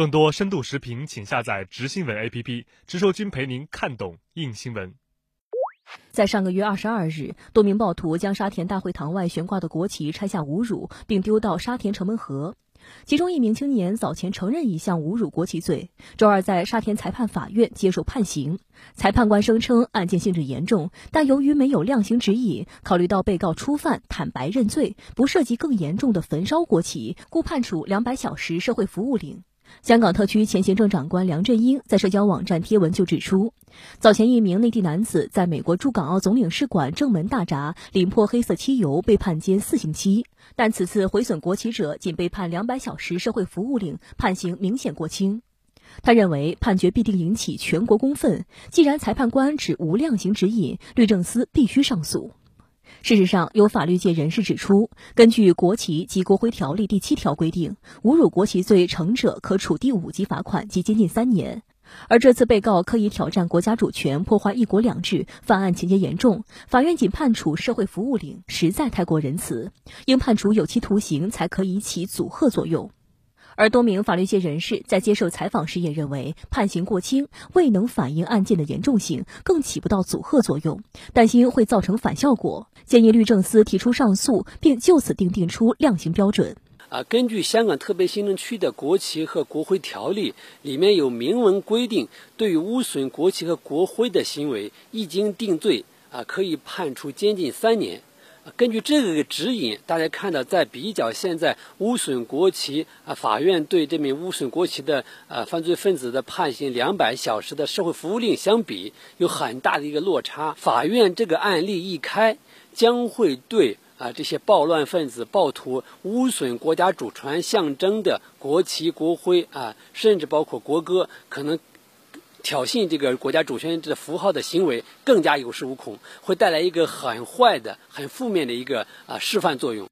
更多深度视频，请下载直新闻 APP，直说君陪您看懂硬新闻。在上个月二十二日，多名暴徒将沙田大会堂外悬挂的国旗拆下侮辱，并丢到沙田城门河。其中一名青年早前承认一项侮辱国旗罪，周二在沙田裁判法院接受判刑。裁判官声称案件性质严重，但由于没有量刑指引，考虑到被告初犯坦白认罪，不涉及更严重的焚烧国旗，故判处两百小时社会服务令。香港特区前行政长官梁振英在社交网站贴文就指出，早前一名内地男子在美国驻港澳总领事馆正门大闸淋泼黑色汽油，被判监四星期，但此次毁损国旗者仅被判两百小时社会服务令，判刑明显过轻。他认为判决必定引起全国公愤，既然裁判官只无量刑指引，律政司必须上诉。事实上，有法律界人士指出，根据《国旗及国徽条例》第七条规定，侮辱国旗罪成者可处第五级罚款及监禁三年。而这次被告刻意挑战国家主权、破坏“一国两制”，犯案情节严重，法院仅判处社会服务令，实在太过仁慈，应判处有期徒刑才可以起阻吓作用。而多名法律界人士在接受采访时也认为，判刑过轻未能反映案件的严重性，更起不到阻吓作用，担心会造成反效果，建议律政司提出上诉，并就此定定出量刑标准。啊，根据香港特别行政区的国旗和国徽条例，里面有明文规定，对于污损国旗和国徽的行为，一经定罪，啊，可以判处监禁三年。根据这个指引，大家看到，在比较现在污损国旗啊，法院对这名污损国旗的呃犯罪分子的判刑两百小时的社会服务令相比，有很大的一个落差。法院这个案例一开，将会对啊这些暴乱分子、暴徒污损国家主权象征的国旗、国徽啊，甚至包括国歌，可能。挑衅这个国家主权的符号的行为更加有恃无恐，会带来一个很坏的、很负面的一个啊示范作用。